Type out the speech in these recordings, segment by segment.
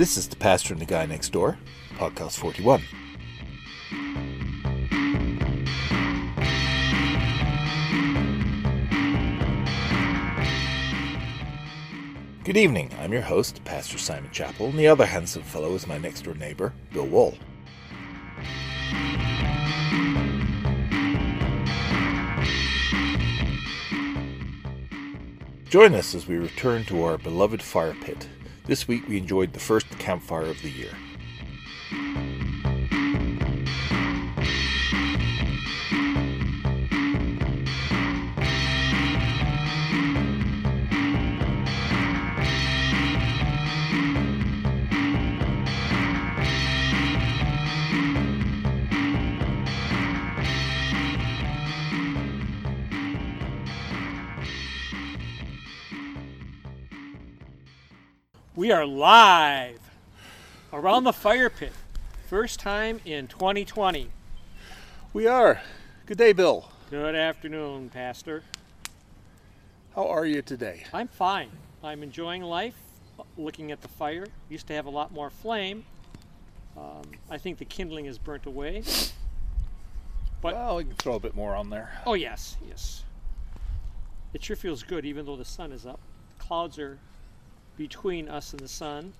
This is The Pastor and the Guy Next Door, Podcast 41. Good evening. I'm your host, Pastor Simon Chappell, and the other handsome fellow is my next door neighbor, Bill Wall. Join us as we return to our beloved fire pit. This week we enjoyed the first campfire of the year. We are live around the fire pit. First time in 2020. We are. Good day, Bill. Good afternoon, Pastor. How are you today? I'm fine. I'm enjoying life, looking at the fire. Used to have a lot more flame. Um, I think the kindling is burnt away. But- well, we can throw a bit more on there. Oh, yes, yes. It sure feels good, even though the sun is up. Clouds are between us and the sun.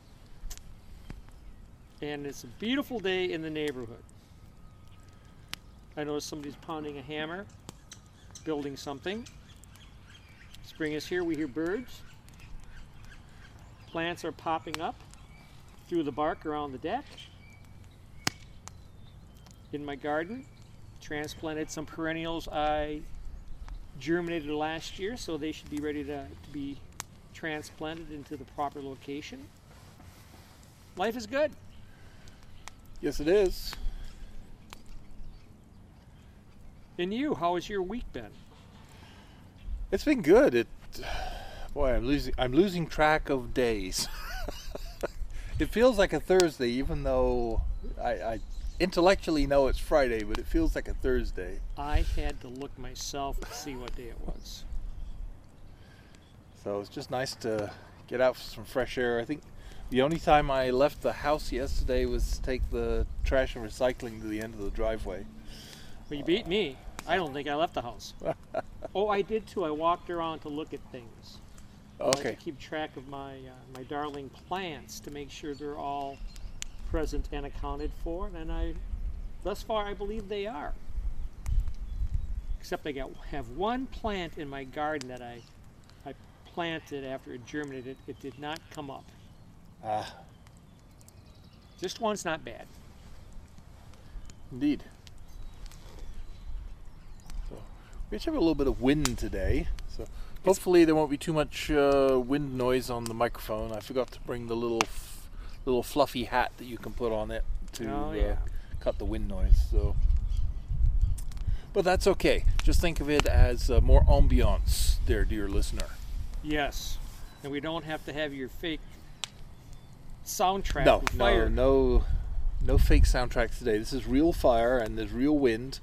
And it's a beautiful day in the neighborhood. I notice somebody's pounding a hammer, building something. Spring is here, we hear birds. Plants are popping up through the bark around the deck. In my garden, transplanted some perennials I germinated last year, so they should be ready to, to be transplanted into the proper location. Life is good. Yes, it is. And you, how has your week been? It's been good. It, boy, I'm losing. I'm losing track of days. it feels like a Thursday, even though I, I intellectually know it's Friday, but it feels like a Thursday. I had to look myself to see what day it was. So it's just nice to get out for some fresh air. I think the only time I left the house yesterday was to take the trash and recycling to the end of the driveway. Well, you beat me. I don't think I left the house. oh, I did too. I walked around to look at things. I like Okay. to keep track of my uh, my darling plants to make sure they're all present and accounted for, and I, thus far, I believe they are. Except I got have one plant in my garden that I planted after it germinated. It did not come up. Ah, Just one's not bad. indeed. So we actually have a little bit of wind today. So hopefully there won't be too much uh, wind noise on the microphone. I forgot to bring the little f- little fluffy hat that you can put on it to Oh, uh, cut the wind noise. So. But that's okay. Just think of it as uh, more ambiance, there, dear listener. Yes, and we don't have to have your fake soundtrack. No, no, fire. no, no fake soundtracks today. This is real fire, and there's real wind,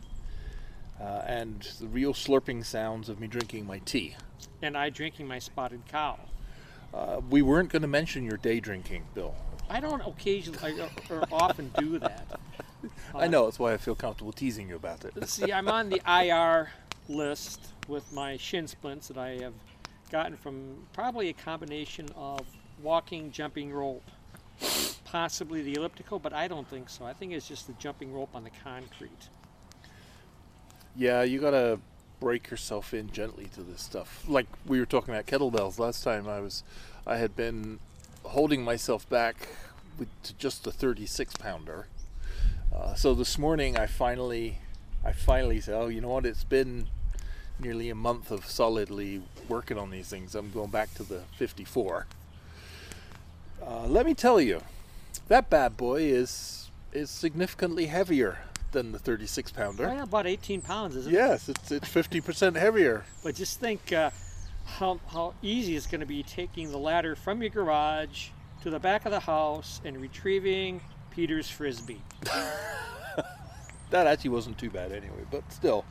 uh, and the real slurping sounds of me drinking my tea. And I drinking my spotted cow. Uh, we weren't going to mention your day drinking, Bill. I don't occasionally or, or often do that. I know that's why I feel comfortable teasing you about it. See, I'm on the IR list with my shin splints that I have gotten from probably a combination of walking, jumping rope, possibly the elliptical, but I don't think so. I think it's just the jumping rope on the concrete. Yeah, you got to break yourself in gently to this stuff. Like we were talking about kettlebells last time. I was, I had been holding myself back with just the 36 pounder. Uh, so this morning I finally, I finally said, oh, you know what? It's been nearly a month of solidly working on these things. I'm going back to the 54. Uh, let me tell you, that bad boy is is significantly heavier than the 36 pounder. About 18 pounds, isn't it? Yes, it's it's 50% heavier. But just think uh, how, how easy it's going to be taking the ladder from your garage to the back of the house and retrieving Peter's frisbee. That actually wasn't too bad anyway, but still.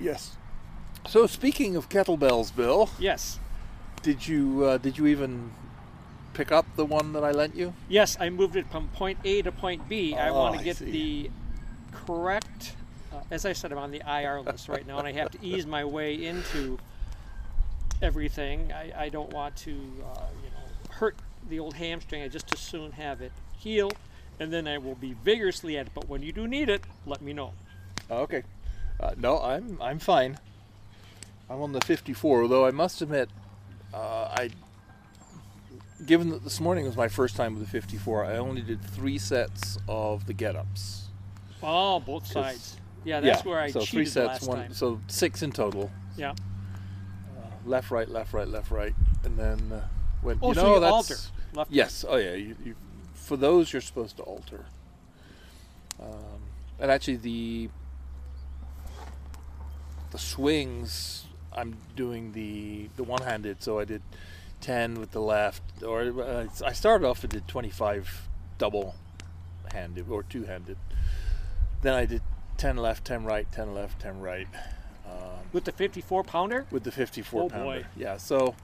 Yes. So speaking of kettlebells, Bill, Yes. did you uh, did you even pick up the one that I lent you? Yes, I moved it from point A to point B. I Oh, want to get the correct. Uh, as I said, I'm on the IR list right now, and I have to ease my way into everything. I, I don't want to, uh, you know, hurt the old hamstring. I just as soon have it heal, and then I will be vigorously at it. But when you do need it, let me know. Oh, okay. Uh, no, I'm I'm fine. I'm on the 54, although I must admit, uh, I, given that this morning was my first time with the 54, I only did three sets of the get-ups. Oh, both sides. Yeah, that's where I so cheated three sets, last one, time. so six in total. Yeah. Left, right, left, right, left, right, and then uh, when Oh, you so know you that's alter. Left. yes, oh yeah. You, you, for those, you're supposed to alter. Um, and actually, the the swings, I'm doing the the one-handed. So I did ten with the left, or uh, I started off and did 25 double-handed or two-handed. Then I did 10 left, 10 right, 10 left, 10 right. Um, With the 54 pounder. with the 54 Oh, pounder. boy. Yeah, so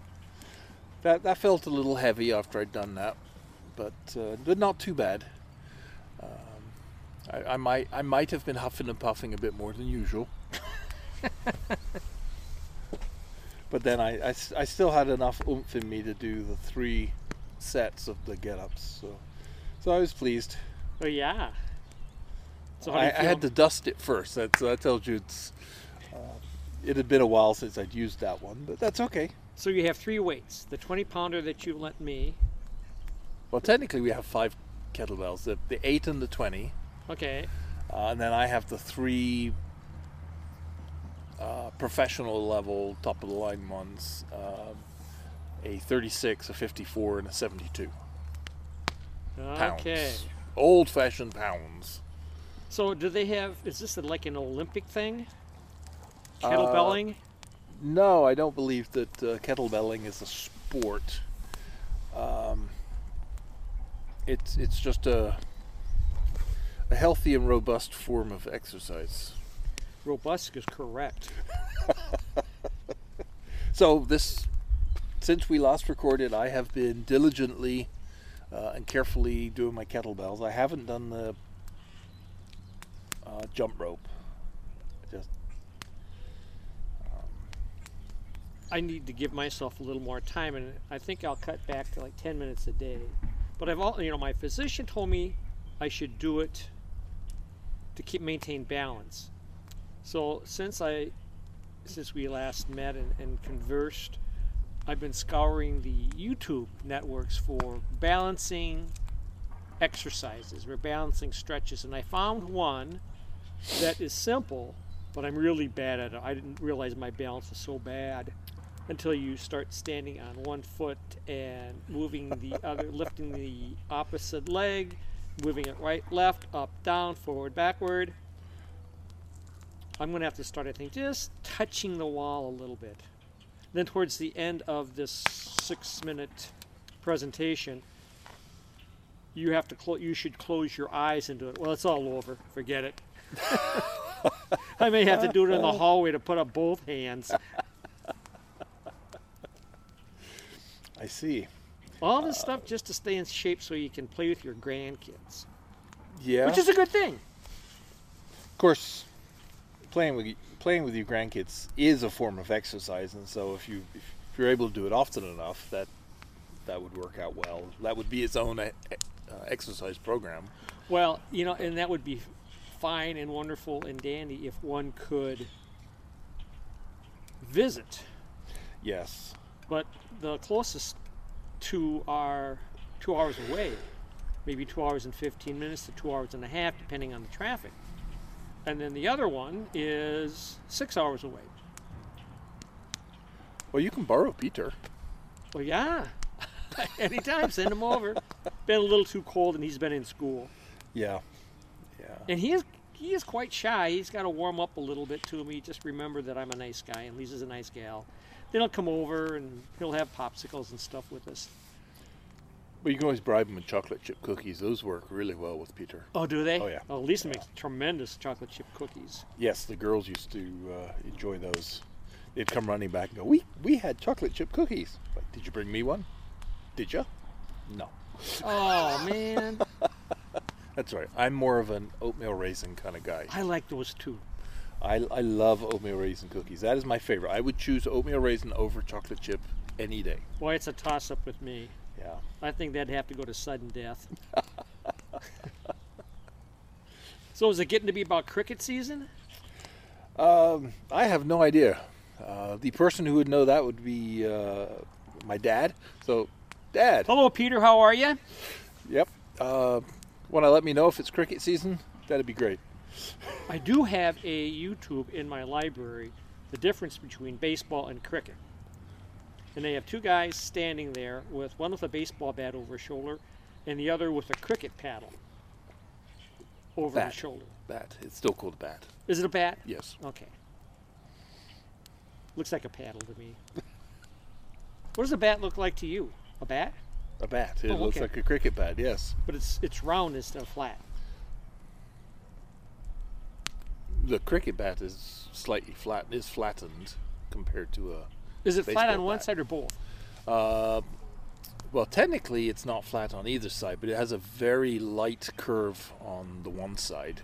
that that felt a little heavy after I'd done that, but uh, but not too bad. Um, I, I might I might have been huffing and puffing a bit more than usual. but then I I still had enough oomph in me to do the three sets of the get-ups, so so I was pleased. Oh yeah. So I, I had to dust it first. That, so that tells you it's. Uh, it had been a while since I'd used that one, but that's okay. So you have three weights: the 20 pounder that you lent me. Well, technically, we have five kettlebells: the, the eight and the twenty, Okay. uh, and then I have the three uh, professional level, top of the line ones: um, a thirty-six, a fifty-four, and a seventy-two pounds. Okay. Old-fashioned pounds. So do they have? Is this like an Olympic thing? Uh, Kettlebelling. No, I don't believe that uh, kettlebelling is a sport. Um, it's it's just a a healthy and robust form of exercise. Robust is correct. So this, since we last recorded, I have been diligently uh, and carefully doing my kettlebells. I haven't done the uh, jump rope. Just um, I need to give myself a little more time, and I think I'll cut back to like 10 minutes a day. But I've all, you know, my physician told me I should do it to keep maintain balance. So since I, since we last met and, and conversed, I've been scouring the YouTube networks for balancing exercises, or balancing stretches, and I found one that is simple, but I'm really bad at it. I didn't realize my balance was so bad until you start standing on one foot and moving the other, lifting the opposite leg, moving it right, left, up, down, forward, backward. I'm going to have to start, I think, just touching the wall a little bit. Then, towards the end of this six minute presentation, you have to close. You should close your eyes and do it. Well, it's all over. Forget it. I may have to do it in the hallway to put up both hands. I see. All this uh, stuff just to stay in shape so you can play with your grandkids, Yeah. which is a good thing. of course, playing with playing with your grandkids is a form of exercise, and so if you if you're able to do it often enough, that that would work out well. That would be its own uh, uh, exercise program. Well, you know, and that would be fine and wonderful and dandy if one could visit. Yes. But the closest to are two hours away, maybe two hours and 15 minutes to two hours and a half, depending on the traffic. And then the other one is six hours away. Well, you can borrow Peter. Well, yeah. Anytime, send him over. Been a little too cold, and he's been in school. Yeah. Yeah. And he is he is quite shy. He's got to warm up a little bit to me. Just remember that I'm a nice guy, and Lisa's a nice gal. Then he'll come over, and he'll have popsicles and stuff with us. Well, you can always bribe them with chocolate chip cookies. Those work really well with Peter. Oh, do they? Oh, yeah. Oh, Lisa makes tremendous chocolate chip cookies. Yes, the girls used to uh, enjoy those. They'd come running back and go, "We we had chocolate chip cookies." Like, did you bring me one? Did you? No. Oh man, That's right. I'm more of an oatmeal raisin kind of guy. I like those too. I, I love oatmeal raisin cookies. That is my favorite. I would choose oatmeal raisin over chocolate chip any day. Boy, it's a toss up with me. Yeah. I think that'd have to go to sudden death. so is it getting to be about cricket season? Um, I have no idea. Uh, the person who would know that would be uh, my dad. So, Dad. Hello, Peter. How are you? Yep. Uh, Want to let me know if it's cricket season? That'd be great. I do have a YouTube in my library, the difference between baseball and cricket. And they have two guys standing there with one with a baseball bat over his shoulder and the other with a cricket paddle over Bat. his shoulder. Bat. It's still called a bat. Is it a bat? Yes. Okay. Looks like a paddle to me. what does a bat look like to you? A bat? A bat. It Oh, looks okay. like a cricket bat. Yes. But it's it's round instead of flat. The cricket bat is slightly flat. Is flattened compared to a. Is it flat on one bat. side or both? Uh, well, technically, it's not flat on either side, but it has a very light curve on the one side,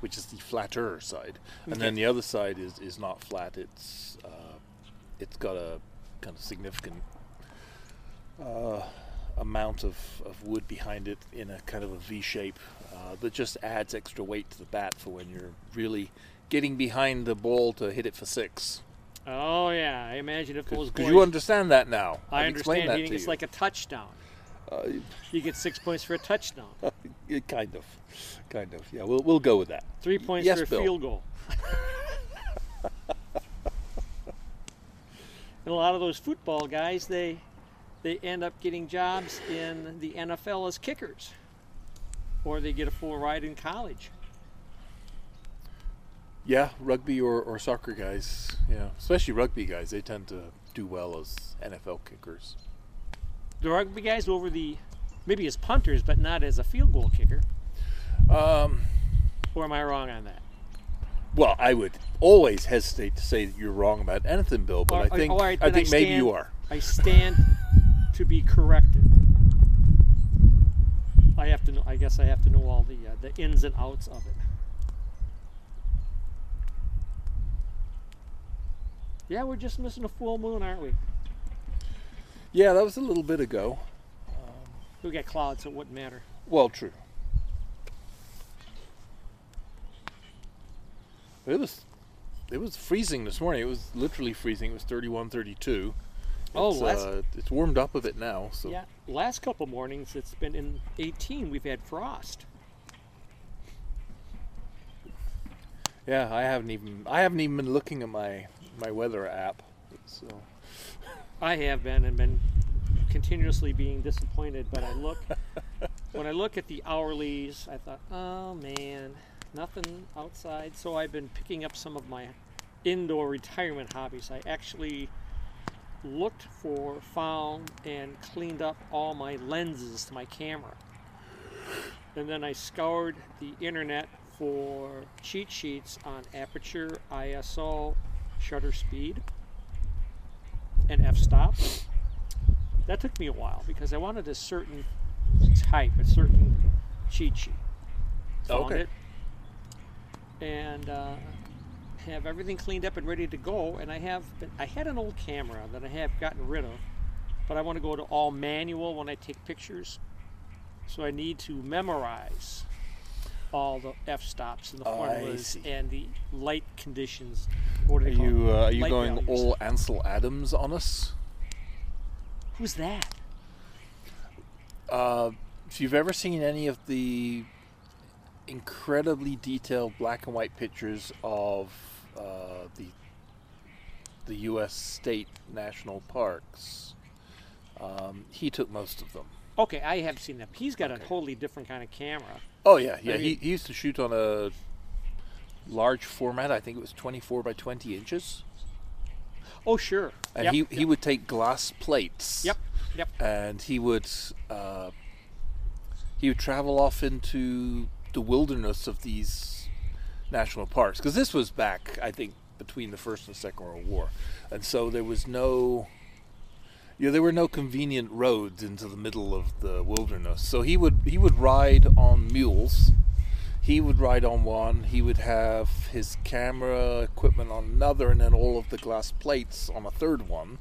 which is the flatter side, and then the other side is, is not flat. It's uh, it's got a kind of significant uh, amount of, of wood behind it in a kind of a V shape uh, that just adds extra weight to the bat for when you're really getting behind the ball to hit it for six. Oh yeah, I imagine if those Because you understand that now. I I've understand. that it's like a touchdown. Uh, You get six points for a touchdown. Kind of, kind of. Yeah, we'll we'll go with that. Three points Yes, for a Bill. field goal. and a lot of those football guys, they they end up getting jobs in the NFL as kickers, or they get a full ride in college. Yeah, rugby or, or soccer guys. Yeah, especially rugby guys. They tend to do well as NFL kickers. The rugby guys over the maybe as punters, but not as a field goal kicker. Um, Or am I wrong on that? well, I would always hesitate to say that you're wrong about anything, Bill, but All I think right, I then I think maybe you are. I stand to be corrected. I have to know. I guess I have to know all the uh, the ins and outs of it. Yeah, we're just missing a full moon, aren't we? Yeah, that was a little bit ago. We got clouds, so it wouldn't matter. Well, true. It was it was freezing this morning. It was literally freezing. It was 31, 32. Oh, it's, last- uh, it's warmed up a bit now. So Yeah, last couple mornings it's been in 18. We've had frost. Yeah, I haven't even I haven't even been looking at my my weather app. So I have been and been continuously being disappointed, but I look when I look at the hourlies, I thought, oh man, nothing outside. So I've been picking up some of my indoor retirement hobbies. I actually looked for, found, and cleaned up all my lenses to my camera. And then I scoured the internet for cheat sheets on aperture, ISO, shutter speed, and f-stop. That took me a while because I wanted a certain type, a certain cheat sheet. Found Okay. it, and uh, have everything cleaned up and ready to go. And I have, been, I had an old camera that I have gotten rid of, but I want to go to all manual when I take pictures. So I need to memorize all the f-stops and the I formulas and the light conditions. What are they you uh, are you Light going values. all Ansel Adams on us? Who's that? Uh, if you've ever seen any of the incredibly detailed black and white pictures of uh, the the U.S. state national parks, um, he took most of them. Okay, I have seen that. He's got Okay. a totally different kind of camera. Oh yeah, yeah. he, he used to shoot on a large format. I think it was 24 by 20 inches, Oh, sure. and Yep, he yep. he would take glass plates. Yep, yep. and he would uh, he would travel off into the wilderness of these national parks because this was back I think between the first and second world war and so there was no Yeah, there were no convenient roads into the middle of the wilderness. So he would he would ride on mules. He would ride on one. He would have his camera equipment on another, and then all of the glass plates on a third one,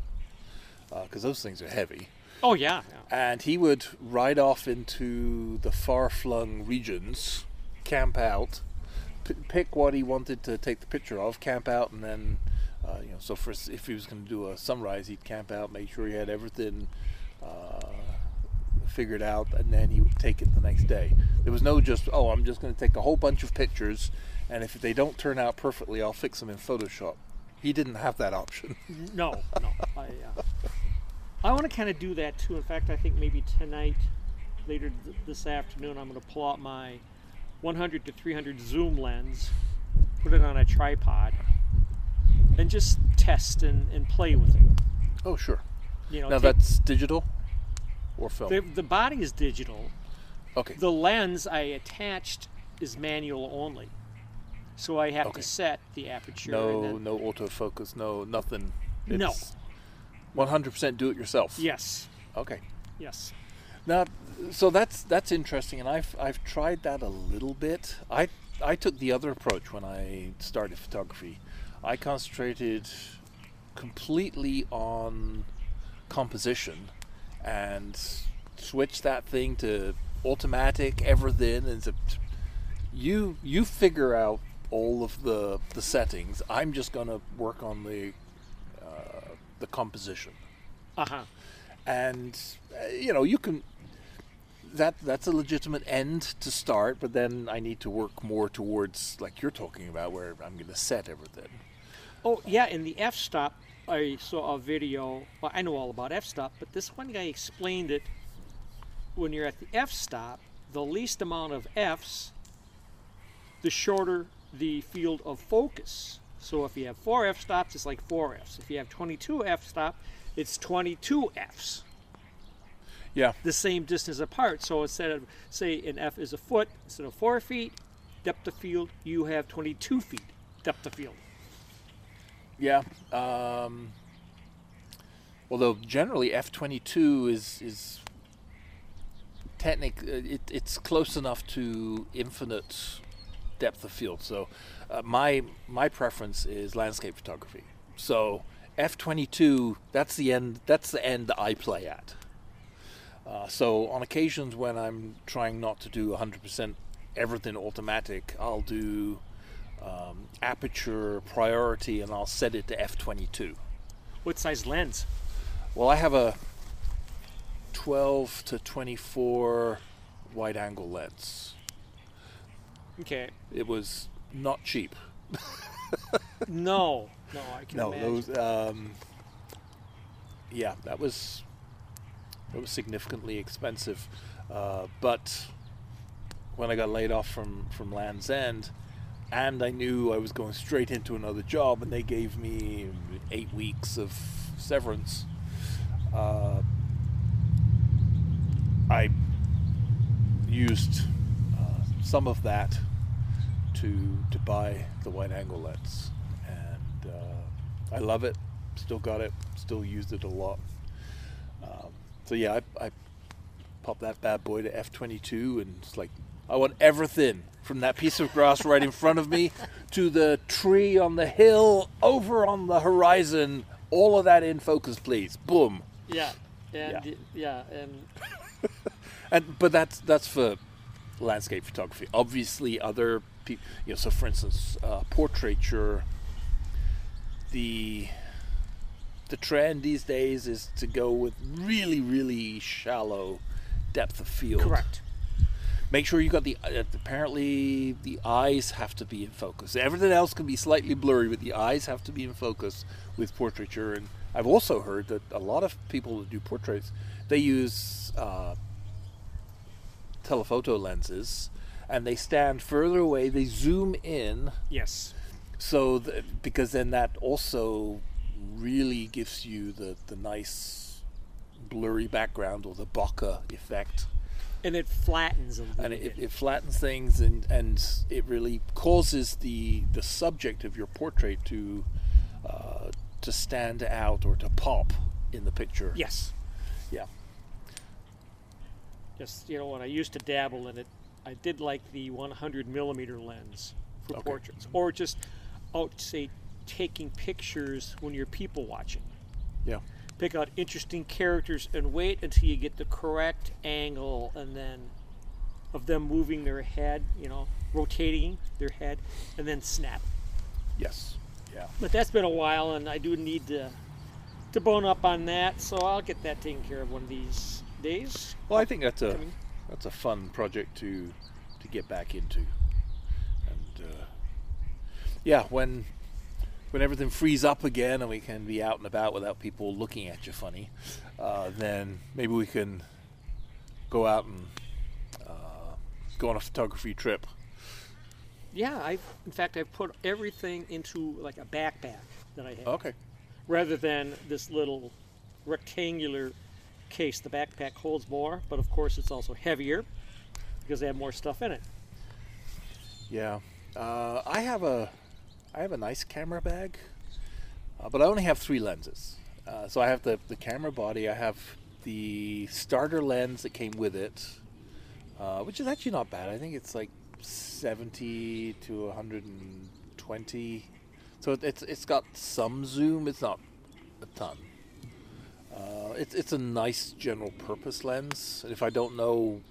uh, because those things are heavy. Oh yeah. yeah. And he would ride off into the far-flung regions, camp out, p- pick what he wanted to take the picture of, camp out, and then uh, you know, so for if he was going to do a sunrise, he'd camp out, make sure he had everything uh, figured out, and then he would take it the next day. There was no just, oh, I'm just going to take a whole bunch of pictures, and if they don't turn out perfectly, I'll fix them in Photoshop. He didn't have that option. No, no. I, uh, I want to kind of do that too. In fact, I think maybe tonight, later th- this afternoon, I'm going to pull out my 100 to 300 zoom lens, put it on a tripod, and just test and, and play with it. oh, sure. You know, Now take- that's digital or film. the, the body is digital. okay. The lens I attached is manual only. So I have Okay. to set the aperture. No, and then, no autofocus, no nothing. No. 100% do it yourself. Yes. Okay. Yes. Now, so that's that's interesting, and I've I've tried that a little bit. I I took the other approach when I started photography. I concentrated completely on composition and switched that thing to automatic everything and you you figure out all of the the settings. I'm just going to work on the uh, the composition. Uh huh. and uh, you know you can that that's a legitimate end to start but then i need to work more towards like you're talking about where i'm going to set everything Oh yeah, in the f stop, I saw a video. Well, I know all about f stop, but this one guy explained it. When you're at the f stop, the least amount of f's, the shorter the field of focus. So if you have four f stops, it's like four f's. If you have 22 f stop, it's 22 f's. yeah the same distance apart. So instead of say an F is a foot, instead of four feet depth of field, you have 22 feet depth of field. Yeah um, although generally f22 is is technic uh, it, it's close enough to infinite depth of field. So uh, my my preference is landscape photography. So f22 that's the end that's the end that i play at. Uh, so on occasions when i'm trying not to do 100% everything automatic i'll do um, aperture priority and i'll set it to f22 What size lens? well, I have a 12 to 24 wide angle lens. Okay. It was not cheap. No, no, I can No, imagine. those. Um, yeah, that was that was significantly expensive. Uh, but when I got laid off from from Lands' End, and I knew I was going straight into another job, and they gave me eight weeks of severance. Uh, I used uh, some of that to to buy the wide angle lens, and uh, I love it. Still got it. Still used it a lot. Um, so yeah, I, I popped that bad boy to f22, and it's like I want everything from that piece of grass right in front of me to the tree on the hill over on the horizon. All of that in focus, please. Boom. yeah, and Yeah. yeah, and And but that's that's for landscape photography. Obviously, other people, you know. So, for instance, uh, portraiture. The the trend these days is to go with really, really shallow depth of field. correct. Make sure you got the. Uh, apparently, the eyes have to be in focus. Everything else can be slightly blurry, but the eyes have to be in focus with portraiture. And I've also heard that a lot of people that do portraits, they use uh, telephoto lenses, and they stand further away. They zoom in, Yes. so th- because then that also really gives you the the nice blurry background or the bokeh effect And it flattens a little and it, it flattens things and, and it really causes the the subject of your portrait to uh, to stand out or to pop in the picture. Yes. Yeah. Just you know, when I used to dabble in it, I did like the 100 millimeter lens for Okay. portraits, or just out say taking pictures when you're people watching. Yeah. Pick out interesting characters and wait until you get the correct angle, and then of them moving their head, you know, rotating their head, and then snap. Yes. Yeah. But that's been a while, and I do need to to bone up on that. So I'll get that taken care of one of these days. Well, I think that's a Coming. that's a fun project to to get back into. And uh, yeah, when when everything frees up again and we can be out and about without people looking at you funny, uh, then maybe we can go out and uh, go on a photography trip. Yeah, I in fact I've put everything into like a backpack that I have, Okay. rather than this little rectangular case. The backpack holds more, but of course it's also heavier because they have more stuff in it. Yeah, uh, I have a I have a nice camera bag, uh, but I only have three lenses. Uh, so I have the the camera body. I have the starter lens that came with it, uh, which is actually not bad. I think it's like seventy to one hundred and twenty. So it- it's it's got some zoom. It's not a ton. Uh, it's it's a nice general purpose lens. If I don't know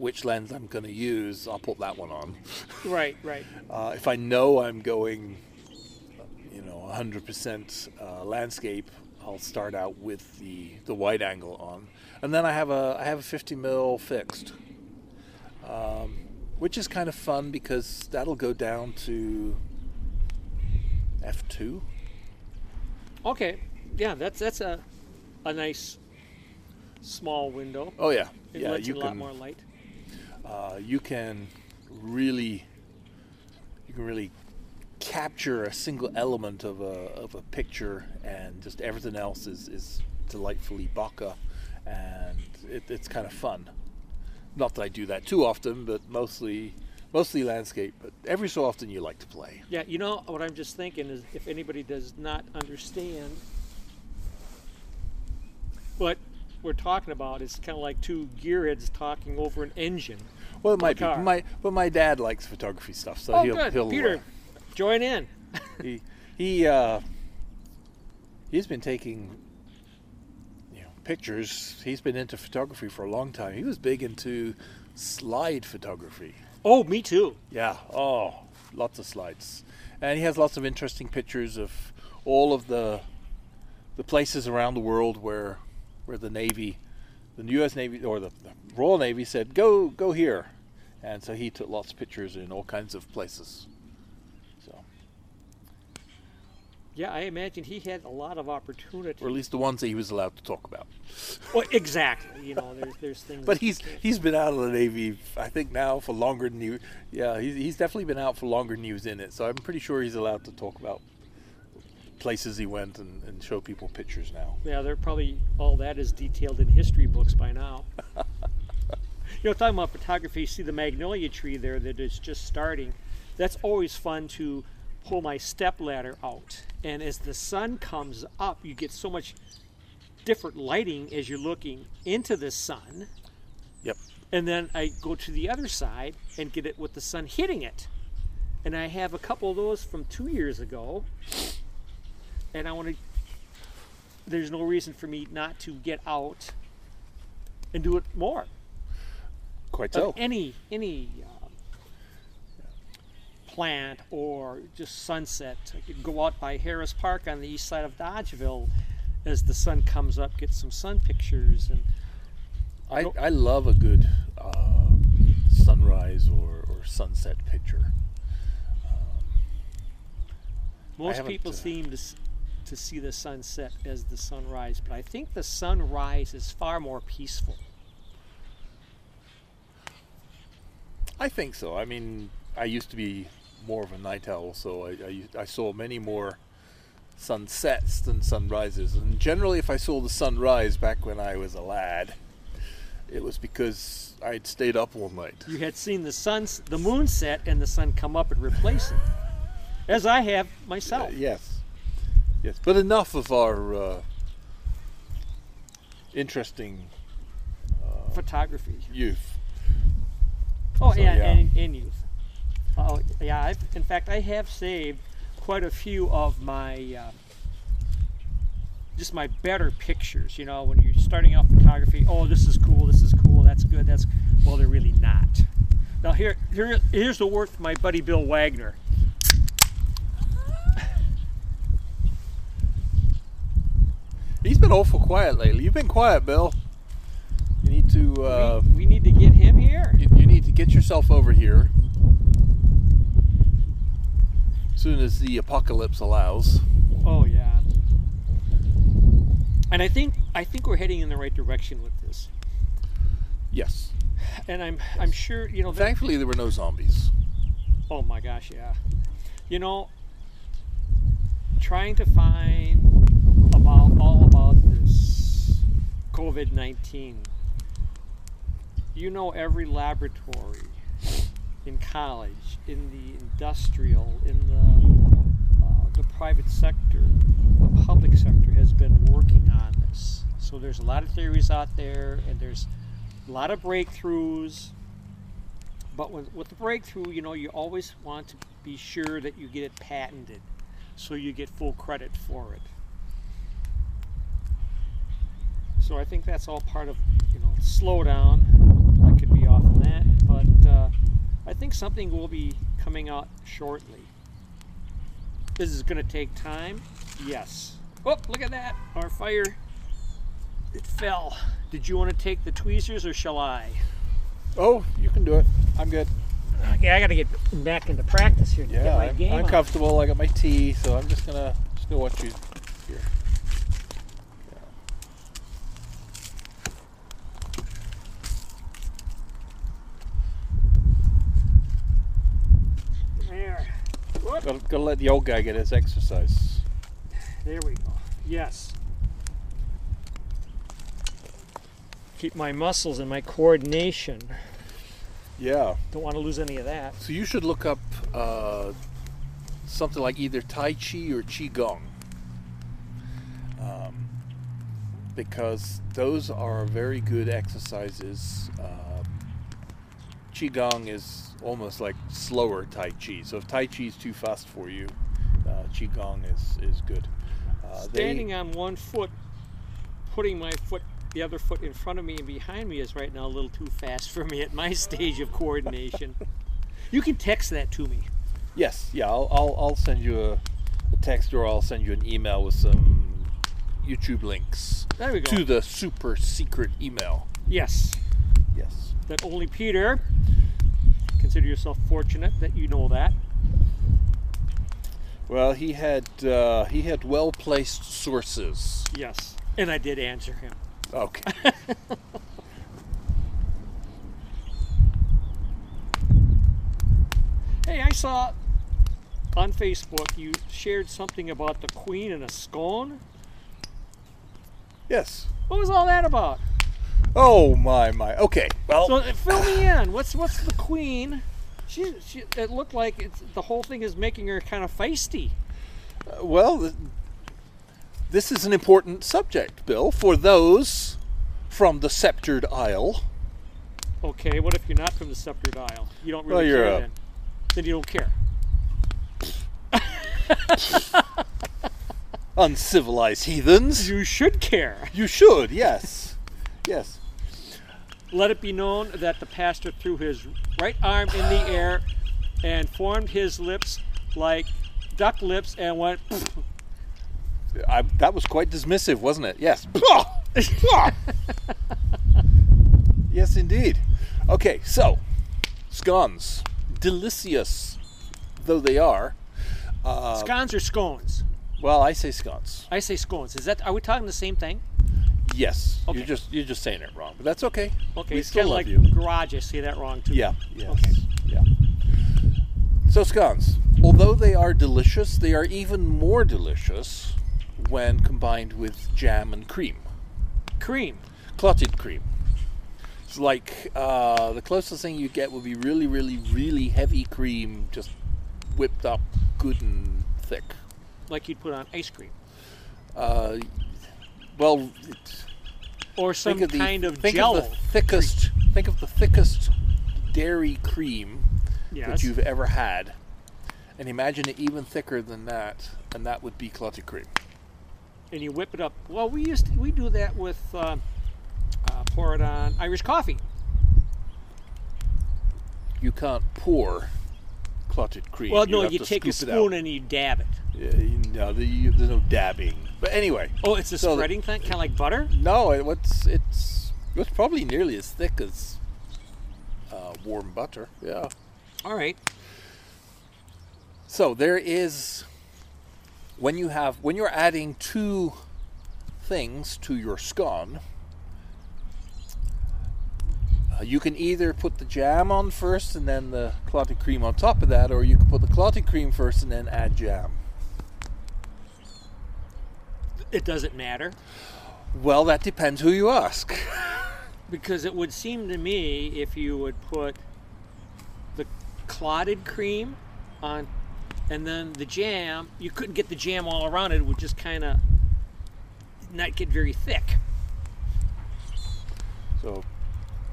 which lens I'm going to use, I'll put that one on. Right, right. Uh, if I know I'm going, you know, 100% uh, landscape, I'll start out with the the wide angle on, and then I have a I have a 50 mil fixed, um, which is kind of fun because that'll go down to f2. Okay, yeah, that's that's a a nice small window. Oh yeah, It yeah. lets You a lot can more light. Uh, you can really you can really capture a single element of a of a picture and just everything else is is delightfully bokeh and it, it's kind of fun not that I do that too often but mostly mostly landscape but every so often you like to play Yeah, you know what I'm just thinking is if anybody does not understand what we're talking about, it's kind of like two gearheads talking over an engine. Well it might be my but my dad likes photography stuff so oh, he'll good, he'll Peter, uh, join in. he he uh, he's been taking you know pictures. He's been into photography for a long time. He was big into slide photography. Oh, me too. Yeah. Oh, lots of slides, and he has lots of interesting pictures of all of the the places around the world where where the Navy, the U.S. Navy or the, the Royal Navy said go go here, and so he took lots of pictures in all kinds of places. So. Yeah, I imagine he had a lot of opportunity. or at least the ones that he was allowed to talk about. Well, exactly. You know, there's there's things. But he's he's been out of the Navy, I think now for longer than you. Yeah, he's he's definitely been out for longer than he was in it. So I'm pretty sure he's allowed to talk about places he went and, and show people pictures now. Yeah, they're probably all that is detailed in history books by now. you know, talking about photography, you see the magnolia tree there that is just starting. That's always fun to pull my step ladder out. And as the sun comes up, you get so much different lighting as you're looking into the sun. Yep. And then I go to the other side and get it with the sun hitting it. And I have a couple of those from two years ago. And I want to there's no reason for me not to get out and do it more. Quite Of so. any any um, plant or just sunset. I could go out by Harris Park on the east side of Dodgeville as the sun comes up, get some sun pictures, and I, I love a good uh, sunrise or, or sunset picture. most people uh, seem to to see the sunset as the sunrise, but I think the sunrise is far more peaceful. I think so. I mean, I used to be more of a night owl, so I, I, I saw many more sunsets than sunrises. And generally, if I saw the sunrise back when I was a lad, it was because I'd stayed up all night. You had seen the sun, the moon set, and the sun come up and replace it, as I have myself. Uh, yes. Yes, but enough of our uh, interesting Photography. youth. Oh So, yeah, yeah. And, and youth. Oh yeah. I've, in fact, I have saved quite a few of my uh, just my better pictures. You know, when you're starting out photography, oh, this is cool. This is cool. That's good. That's well, they're really not. Now here, here, here's the work from my buddy Bill Wagner. He's been awful quiet lately. You've been quiet, Bill. You need to uh, we, we need to get him here. you, you need to get yourself over here. As soon as the apocalypse allows. Oh yeah. And I think I think we're heading in the right direction with this. Yes. And I'm I'm sure you know. Thankfully, there were no zombies. Oh my gosh, yeah. You know, trying to find about all COVID nineteen. You know, every laboratory in college, in the industrial, in the uh, the private sector, the public sector has been working on this. So there's a lot of theories out there, and there's a lot of breakthroughs. But with, with the breakthrough, you know, you always want to be sure that you get it patented so you get full credit for it. So I think that's all part of, you know, slow down. I could be off on that, but uh, I think something will be coming out shortly. This is going to take time. Yes. Oh, look at that. Our fire. It fell. Did you want to take the tweezers or shall I? Oh, you can do it. I'm good. Okay, I got to get back into practice here to get Yeah, my I'm, game I'm comfortable. I got my tea, so I'm just gonna just gonna watch you here. There. Gotta, gotta let the old guy get his exercise. there we go. Yes. Keep my muscles and my coordination. Yeah. Don't want to lose any of that. So you should look up uh, something like either Tai Chi or Qigong. Um, because those are very good exercises. Um, Qigong is almost like slower Tai Chi. So if Tai Chi is too fast for you, uh, Qigong is, is good. Uh, they- Standing on one foot, putting my foot, the other foot in front of me and behind me is right now a little too fast for me at my stage of coordination. you can text that to me. Yes, yeah, I'll, I'll, I'll send you a, a text or I'll send you an email with some YouTube links There we go. to the super secret email. yes. Yes. That only Peter. Consider yourself fortunate that you know that. Well, he had uh, he had well placed sources. Yes. And I did answer him. Okay. Hey, I saw on Facebook you shared something about the Queen and a scone. yes. What was all that about? Oh my my. Okay. Well, So uh, fill me in. What's what's the Queen? She, she it looked like it's, the whole thing is making her kind of feisty. uh, well, this is an important subject, Bill, for those from the sceptered isle. Okay, what if you're not from the Sceptered Isle? You don't really you're care a- then. Then you don't care. Uncivilized heathens. You should care. You should. Yes. Yes. Let it be known that the pastor threw his right arm in the air and formed his lips like duck lips and went. I, that was quite dismissive, wasn't it? Yes. yes, indeed. Okay, so scones, delicious though they are. Uh, Scones or scones? well, I say scones. I say scones. Is that? Are we talking the same thing? Yes. Okay. You're just you're just saying it wrong, but that's okay. Okay, We it's still love like you. garage. I say that wrong too. Yeah. Yes. Okay. Yeah. So scones, although they are delicious, they are even more delicious when combined with jam and cream. Cream. clotted cream. It's like uh, the closest thing you get would be really, really, really heavy cream, just whipped up good and thick. like you'd put on ice cream. Uh, well, it, or some think of the, kind of think jello. of the thickest. Think of the thickest dairy cream yes. that you've ever had, and imagine it even thicker than that, and that would be clotted cream. and you whip it up. Well, we used to, we do that with uh, uh, pour it on Irish coffee. You can't pour clotted cream. Well, no, have you take a spoon and you dab it. Yeah, you know, the, you, there's no dabbing. But anyway, Oh, it's a So the- spreading thing, kind of like butter. no, it, what's it's it's probably nearly as thick as uh, warm butter. Yeah. All right. So there is when you have when you're adding two things to your scone, you can either put the jam on first and then the clotted cream on top of that, or you can put the clotted cream first and then add jam. It doesn't matter Well, that depends who you ask. because it would seem to me if you would put the clotted cream on and then the jam, you couldn't get the jam all around it. It would just kind of not get very thick. So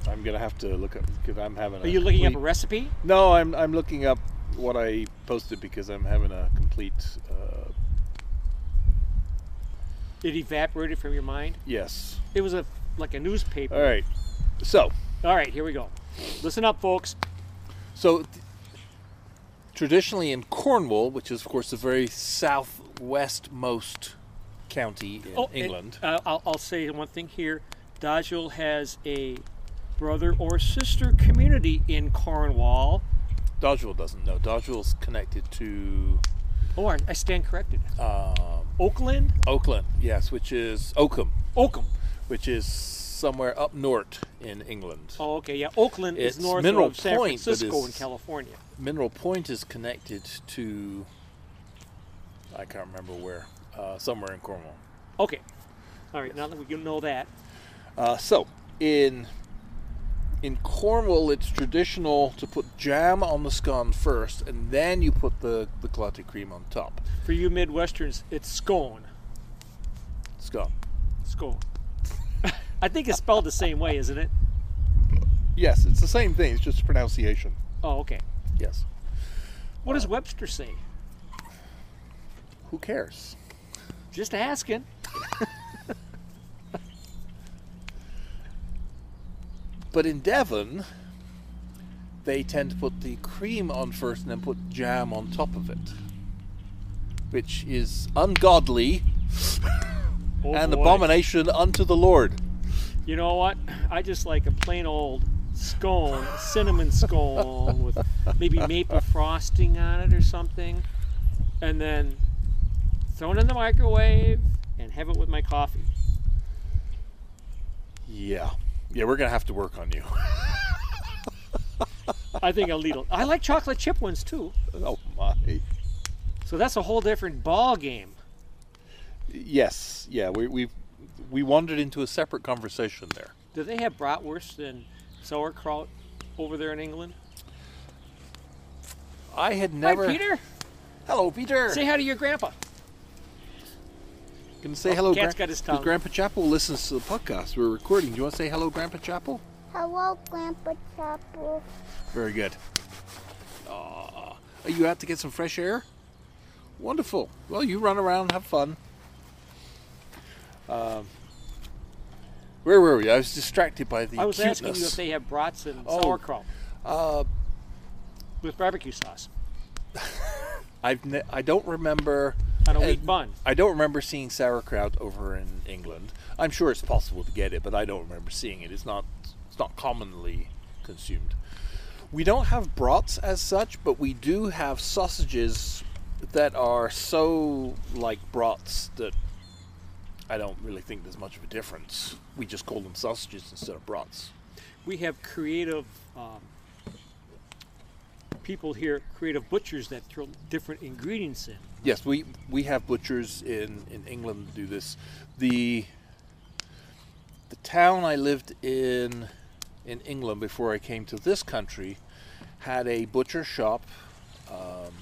I'm gonna have to look up because I'm having. A are you looking up a recipe? No, I'm I'm looking up what I posted because I'm having a complete. Uh, It evaporated from your mind. yes. It was a like a newspaper. All right. So All right, here we go. Listen up, folks. so th- traditionally in Cornwall, which is of course the very southwestmost county in Oh, and, England. uh, I'll, I'll say one thing here. Dodgeville has a brother or sister community in Cornwall. Dodgeville doesn't know. Dodgeville's connected to Oh, I I stand corrected. um, Oakland, Oakland, yes, which is Oakham, Oakham. which is somewhere up north in England. Oh, okay, yeah. Oakland It's is north Mineral of San Point, Francisco in California. Mineral Point is connected to I can't remember where, uh, somewhere in Cornwall. Okay. All right, now that we know that. Uh, so in in Cornwall, it's traditional to put jam on the scone first, and then you put the the clotted cream on top. For you Midwesterns, it's scone. Scone. Scone. I think it's spelled the same way, isn't it? Yes, it's the same thing. It's just pronunciation. Oh, okay. Yes. What does Webster say? Who cares? Just asking. But in Devon, they tend to put the cream on first and then put jam on top of it, which is ungodly Oh, and boy. abomination unto the Lord. You know what? I just like a plain old scone, cinnamon scone with maybe maple frosting on it or something, and then throw it in the microwave and have it with my coffee. Yeah. Yeah, we're going to have to work on you. I think I'll eat. I like chocolate chip ones too. oh, my. So that's a whole different ball game. Yes. Yeah, we, we've. We wandered into a separate conversation there. Do they have bratwurst and sauerkraut over there in England? I had never. Hi, Peter. Hello, Peter. Say hi to your grandpa. Can say Oh, hello, cat's Gran- got his tongue. Grandpa Chapel listens to the podcast we're recording. Do you want to say hello, Grandpa Chapel? Hello, Grandpa Chapel. Very good. Aw. Are you out to get some fresh air? Wonderful. Well, you run around, have fun. Um, where were we? I was distracted by the I was cuteness. asking you if they have brats and Oh. sauerkraut uh, with barbecue sauce I've ne- I don't remember. On a wheat bun. I don't remember seeing sauerkraut over in England. I'm sure it's possible to get it, but I don't remember seeing it. It's not it's not commonly consumed. We don't have brats as such, but we do have sausages that are so like brats that I don't really think there's much of a difference. We just call them sausages instead of brats. We have creative um, people here, creative butchers that throw different ingredients in. Yes, we we have butchers in in England do this. The the town I lived in in England before I came to this country had a butcher shop um,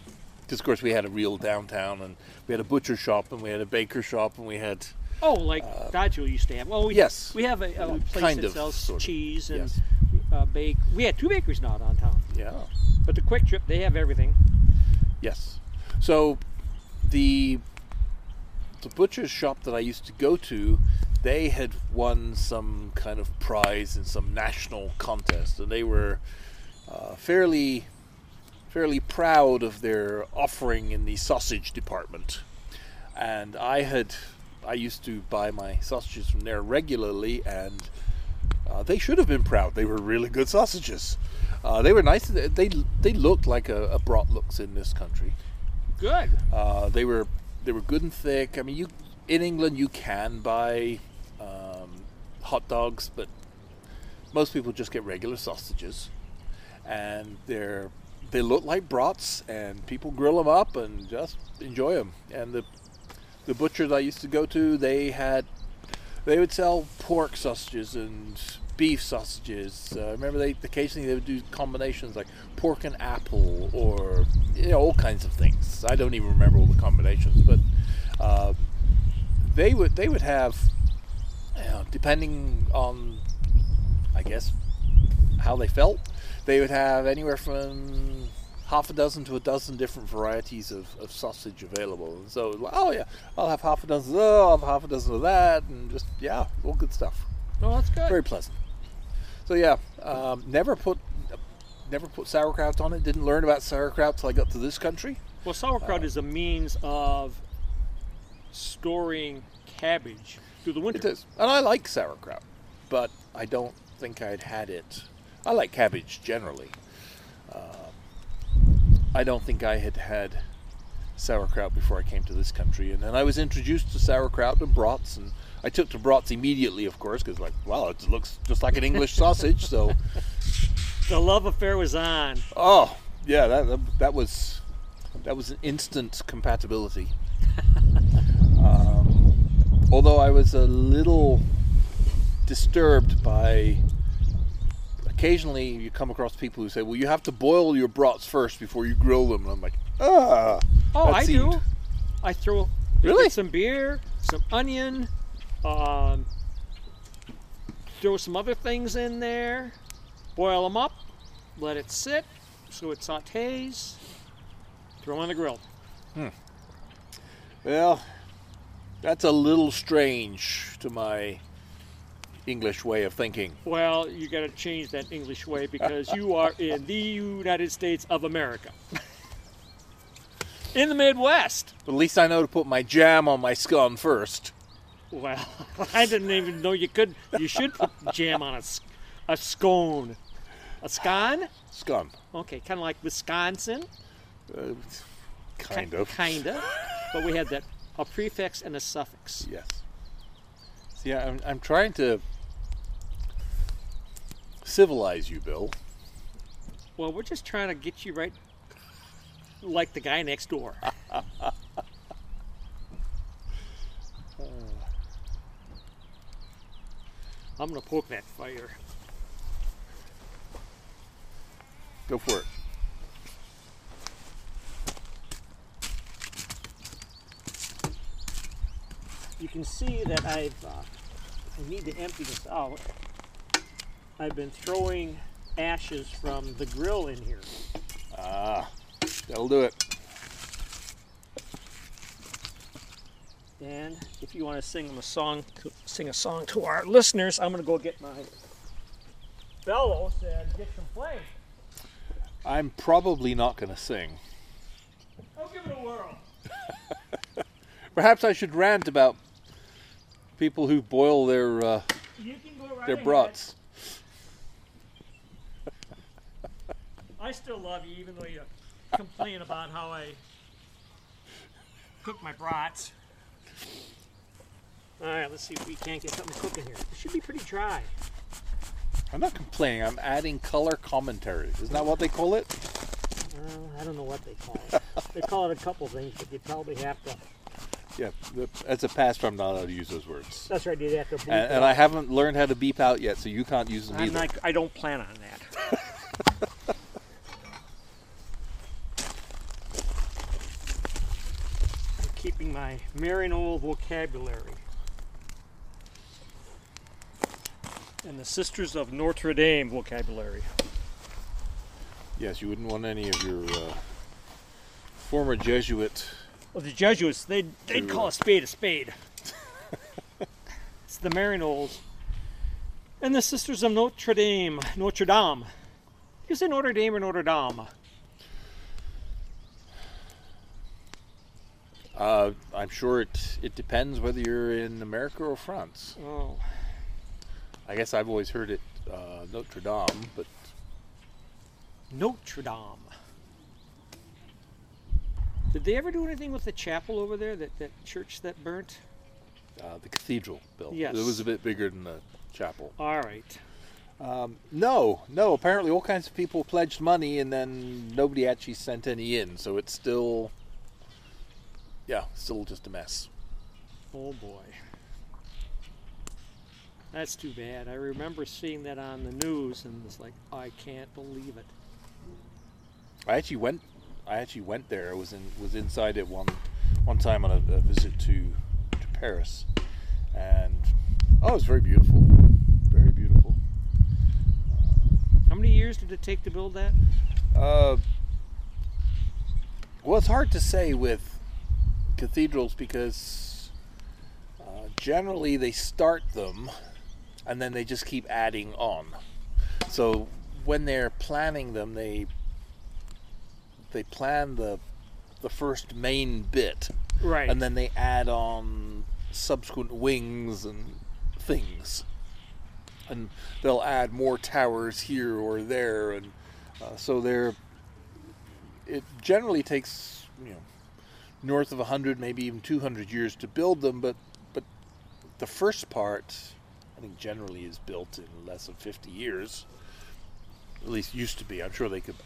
Because of course we had a real downtown, and we had a butcher shop, and we had a baker shop, and we had Oh, like Dodgeville used to have. Well, we, Uh, yes. we have a, a place that sells sort of. cheese and Yes. uh, bake. We had two bakeries now downtown, yeah, but the Kwik Trip they have everything. yes. So the the butcher's shop that I used to go to, they had won some kind of prize in some national contest, and they were uh, fairly fairly proud of their offering in the sausage department. And I had I used to buy my sausages from there regularly, and uh, they should have been proud. They were really good sausages. Uh, they were nice. They they, looked like a, a brat looks in this country. Good. Uh, they were they were good and thick. I mean, you in England you can buy um, hot dogs, but most people just get regular sausages, and they're they look like brats, and people grill them up and just enjoy them. And the the butchers I used to go to, they had they would sell pork sausages and beef sausages. Uh, remember, they occasionally they would do combinations like pork and apple, or you know all kinds of things. I don't even remember all the combinations, but uh, they would they would have, you know, depending on, I guess, how they felt, they would have anywhere from half a dozen to a dozen different varieties of, of sausage available. And so, like, oh yeah, I'll have half a dozen. of Oh, I'll have half a dozen of that, and just yeah, all good stuff. Oh, that's good. Very pleasant. So yeah, um, never put never put sauerkraut on it. Didn't learn about sauerkraut till I got to this country. Well, sauerkraut is a means of storing cabbage through the winter. It is, and I like sauerkraut, but I don't think I'd had it. I like cabbage generally. Um, I don't think I had had sauerkraut before I came to this country, and then I was introduced to sauerkraut and brats, and I took to brats immediately, of course, because like, wow, it looks just like an English sausage. So, The love affair was on. oh yeah, that that, that was that was an instant compatibility. um, although I was a little disturbed by occasionally you come across people who say, "Well, you have to boil your brats first before you grill them," and I'm like, ah. Oh, I seemed- do. I throw Really? some beer, some onion, um, throw some other things in there, boil them up, let it sit so it sautés, throw on the grill. Hmm. Well, that's a little strange to my English way of thinking. Well, you got to change that English way because you are in the United States of America. in the Midwest. But at least I know to put my jam on my scone first. Well, I didn't even know you could. You should put jam on a, a scone. A scone? Scone. Okay, kind of like Wisconsin. Uh, kind Ki- of. Kinda. But we had that a prefix and a suffix. Yes. See, I'm, I'm trying to civilize you, Bill. Well, we're just trying to get you right like the guy next door. I'm gonna poke that fire. Go for it. You can see that I've uh, I need to empty this out. I've been throwing ashes from the grill in here. Ah, that'll do it. And if you want to sing them a song, to, sing a song to our listeners, I'm gonna go get my bellows and get some flame. I'm probably not going to sing. I'll give it a whirl. Perhaps I should rant about people who boil their uh, You can go right their brats. I still love you, even though you complain about how I cook my brats. All right, let's see if we can't get something cooking here. It should be pretty dry. I'm not complaining. I'm adding color commentary. Isn't that what they call it? Uh, I don't know what they call it. they call it a couple things, but you probably have to. Yeah, the- as a pastor, I'm not allowed to use those words. That's right. You have to. bleep And, and. I haven't learned how to beep out yet, so you can't use them I'm either. not, I don't plan on that. I'm keeping my Maryknoll vocabulary. And the Sisters of Notre Dame vocabulary. Yes, you wouldn't want any of your uh, former Jesuit. Well, the Jesuits, they'd, they'd call uh, a spade a spade. it's the Maryknolls. And the Sisters of Notre Dame. Notre Dame. You say Notre Dame or Notre Dame? Uh, I'm sure it it depends whether you're in America or France. Oh. I guess I've always heard it uh, Notre Dame, but Notre Dame. Did they ever do anything with the chapel over there, that, that church that burnt? uh, the cathedral built. Yes. It was a bit bigger than the chapel. All right. Um, no, no. Apparently, all kinds of people pledged money, and then nobody actually sent any in. So it's still, yeah, still just a mess. Oh boy. That's too bad. I remember seeing that on the news and was like, I can't believe it. I actually went. I actually went there. I was in was inside it one one time on a, a visit to to Paris, and oh, it was very beautiful, very beautiful. How many years did it take to build that? Uh, well, it's hard to say with cathedrals because uh, generally they start them and then they just keep adding on. So when they're planning them, they they plan the the first main bit Right. and then they add on subsequent wings and things and they'll add more towers here or there and uh, so they're it generally takes you know north of 100 maybe even 200 years to build them but but the first part i think generally is built in less than 50 years at least used to be i'm sure they could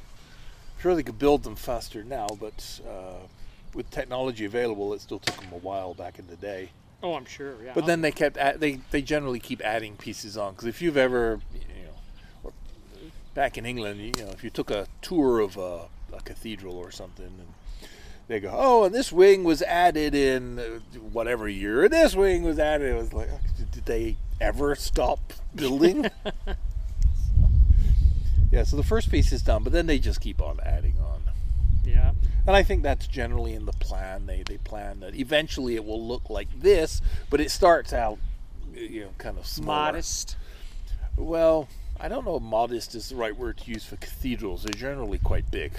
sure they could build them faster now but uh, with technology available it still took them a while back in the day oh, I'm sure. Yeah. but then they kept add, they they generally keep adding pieces on because if you've ever you know or back in England you know if you took a tour of a, a cathedral or something and they go oh and this wing was added in uh, whatever year and this wing was added it was like did they ever stop building yeah so the first piece is done but then they just keep on adding on yeah. and I think that's generally in the plan. They they plan that eventually it will look like this, but it starts out, you know, kind of smaller. Modest. Well, I don't know if modest is the right word to use for cathedrals. They're generally quite big.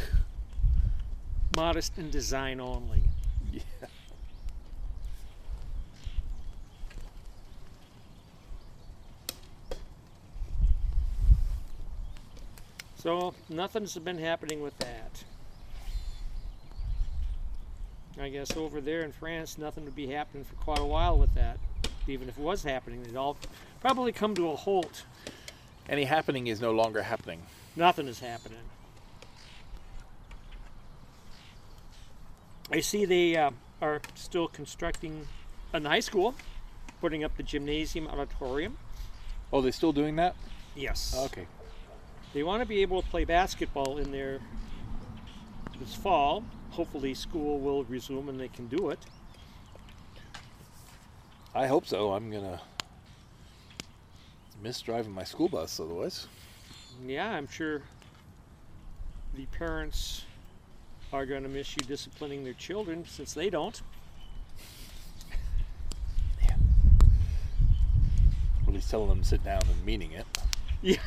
Modest in design only. Yeah. So nothing's been happening with that. I guess over there in France, nothing would be happening for quite a while with that. Even if it was happening, it'd all probably come to a halt. Any happening is no longer happening. Nothing is happening. I see they uh, are still constructing a high school, putting up the gymnasium auditorium. Oh, they're still doing that? Yes. Okay. They want to be able to play basketball in there this fall. Hopefully, school will resume and they can do it. I hope so. I'm gonna miss driving my school bus otherwise. Yeah, I'm sure the parents are going to miss you disciplining their children since they don't. Or at least telling them to sit down and meaning it. Yeah.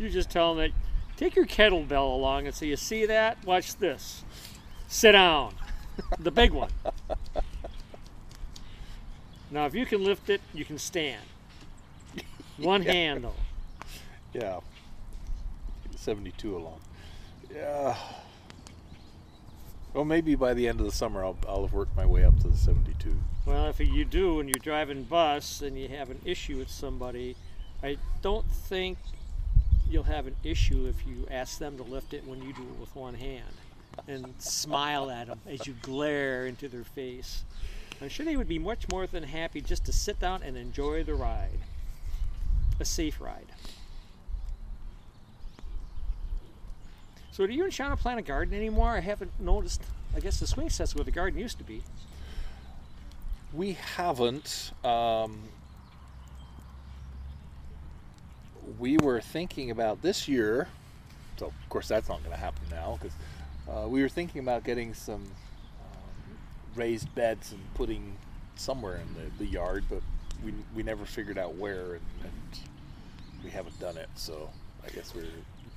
You just tell them that take your kettlebell along and say, You see that? Watch this. Sit down. the big one. Now, if you can lift it, you can stand. One Yeah. hand, though. Yeah. 72 along. Yeah. Well, maybe by the end of the summer, I'll, I'll have worked my way up to the 72. Well, if you do and you're driving bus and you have an issue with somebody, I don't think you'll have an issue if you ask them to lift it when you do it with one hand and smile at them as you glare into their face. I'm sure they would be much more than happy just to sit down and enjoy the ride. A safe ride. So do you and Shauna plant a garden anymore? I haven't noticed. I guess the swing set's where the garden used to be. We haven't. Um, we were thinking about this year, so of course that's not going to happen now because uh, we were thinking about getting some um, raised beds and putting somewhere in the, the yard, but we, we never figured out where and, and we haven't done it. So I guess we're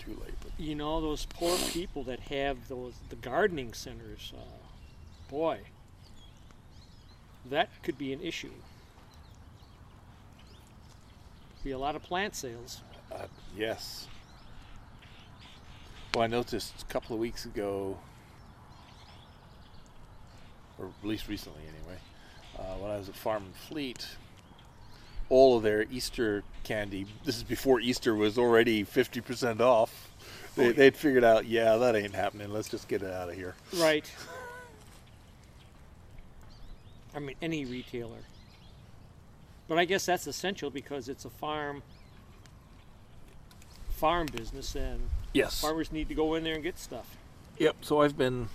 too late. But You know those poor people that have those the gardening centers. Uh, boy, that could be an issue. Be a lot of plant sales. Uh, yes. Well, I noticed a couple of weeks ago, or at least recently anyway, uh, when I was at Farm and Fleet, all of their Easter candy, this is before Easter was already 50% off. They, they'd figured out, yeah, that ain't happening. Let's just get it out of here. Right. I mean, any retailer. But I guess that's essential because it's a farm farm business and Yes. farmers need to go in there and get stuff. Yep. So I've been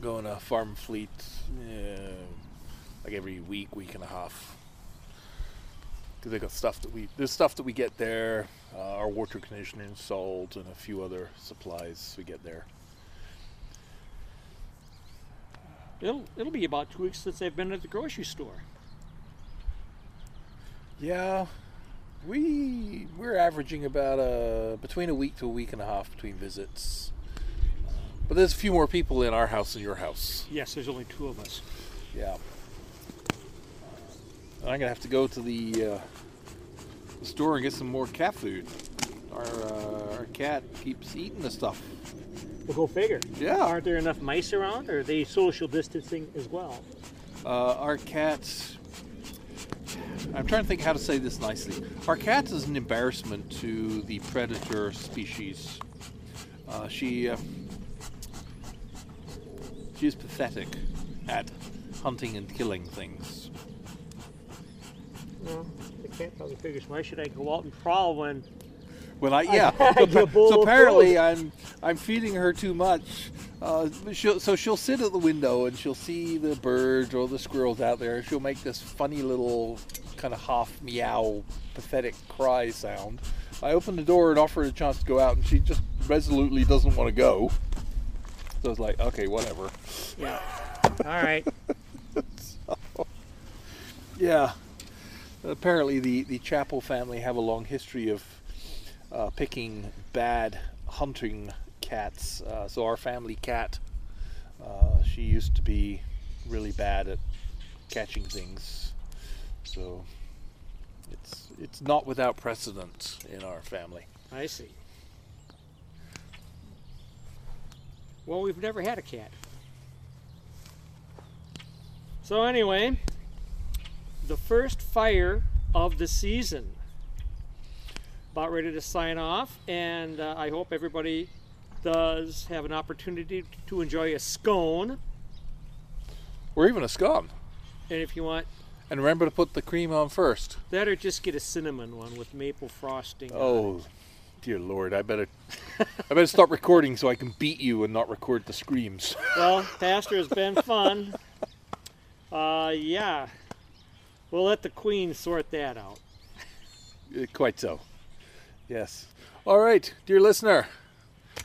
going to Farm Fleet uh, like every week, week and a half. Because they got stuff that we there's stuff that we get there. Uh, our water conditioning, salt, and a few other supplies we get there. It'll it'll be about two weeks since they've been at the grocery store. Yeah, we we're averaging about a between a week to a week and a half between visits. But there's a few more people in our house than your house. Yes, there's only two of us. Yeah. I'm gonna have to go to the, uh, the store and get some more cat food. Our uh, our cat keeps eating the stuff. We'll go figure. Yeah. Aren't there enough mice around, or are they social distancing as well? Uh, our cats. I'm trying to think how to say this nicely. Our cat is an embarrassment to the predator species. Uh, she uh, she is pathetic at hunting and killing things. No, the cat probably figures why should I go out and prowl when When I yeah, I so, get a appa- bowl so apparently. I'm I'm feeding her too much. Uh, she'll, so she'll sit at the window and she'll see the birds or the squirrels out there. She'll make this funny little kind of half meow, pathetic cry sound. I open the door and offer her a chance to go out, and she just resolutely doesn't want to go. So I was like, okay, whatever. yeah. All right. Yeah. Apparently, the, the Chapel family have a long history of uh, picking bad hunting cats. Uh, so, our family cat, uh, she used to be really bad at catching things. So, it's it's not without precedent in our family. I see. Well, we've never had a cat. So anyway, the first fire of the season. About ready to sign off, and uh, I hope everybody does have an opportunity to enjoy a scone. Or even a scone. And if you want And remember to put the cream on first. that, or just get a cinnamon one with maple frosting. on it. Oh, dear Lord! I better I better stop recording so I can beat you and not record the screams. Well, Pastor, it's been fun. Uh, yeah. We'll let the Queen sort that out. Uh, Quite so. Yes. All right, dear listener.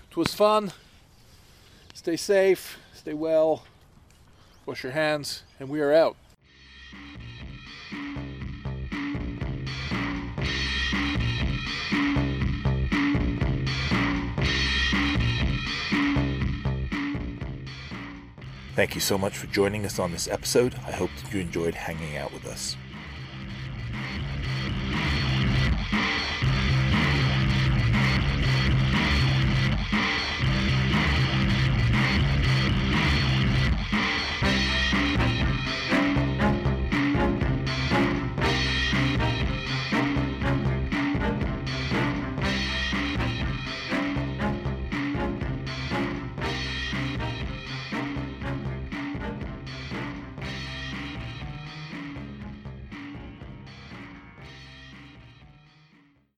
It was fun. Stay safe, stay well, wash your hands, and we are out. Thank you so much for joining us on this episode. I hope that you enjoyed hanging out with us.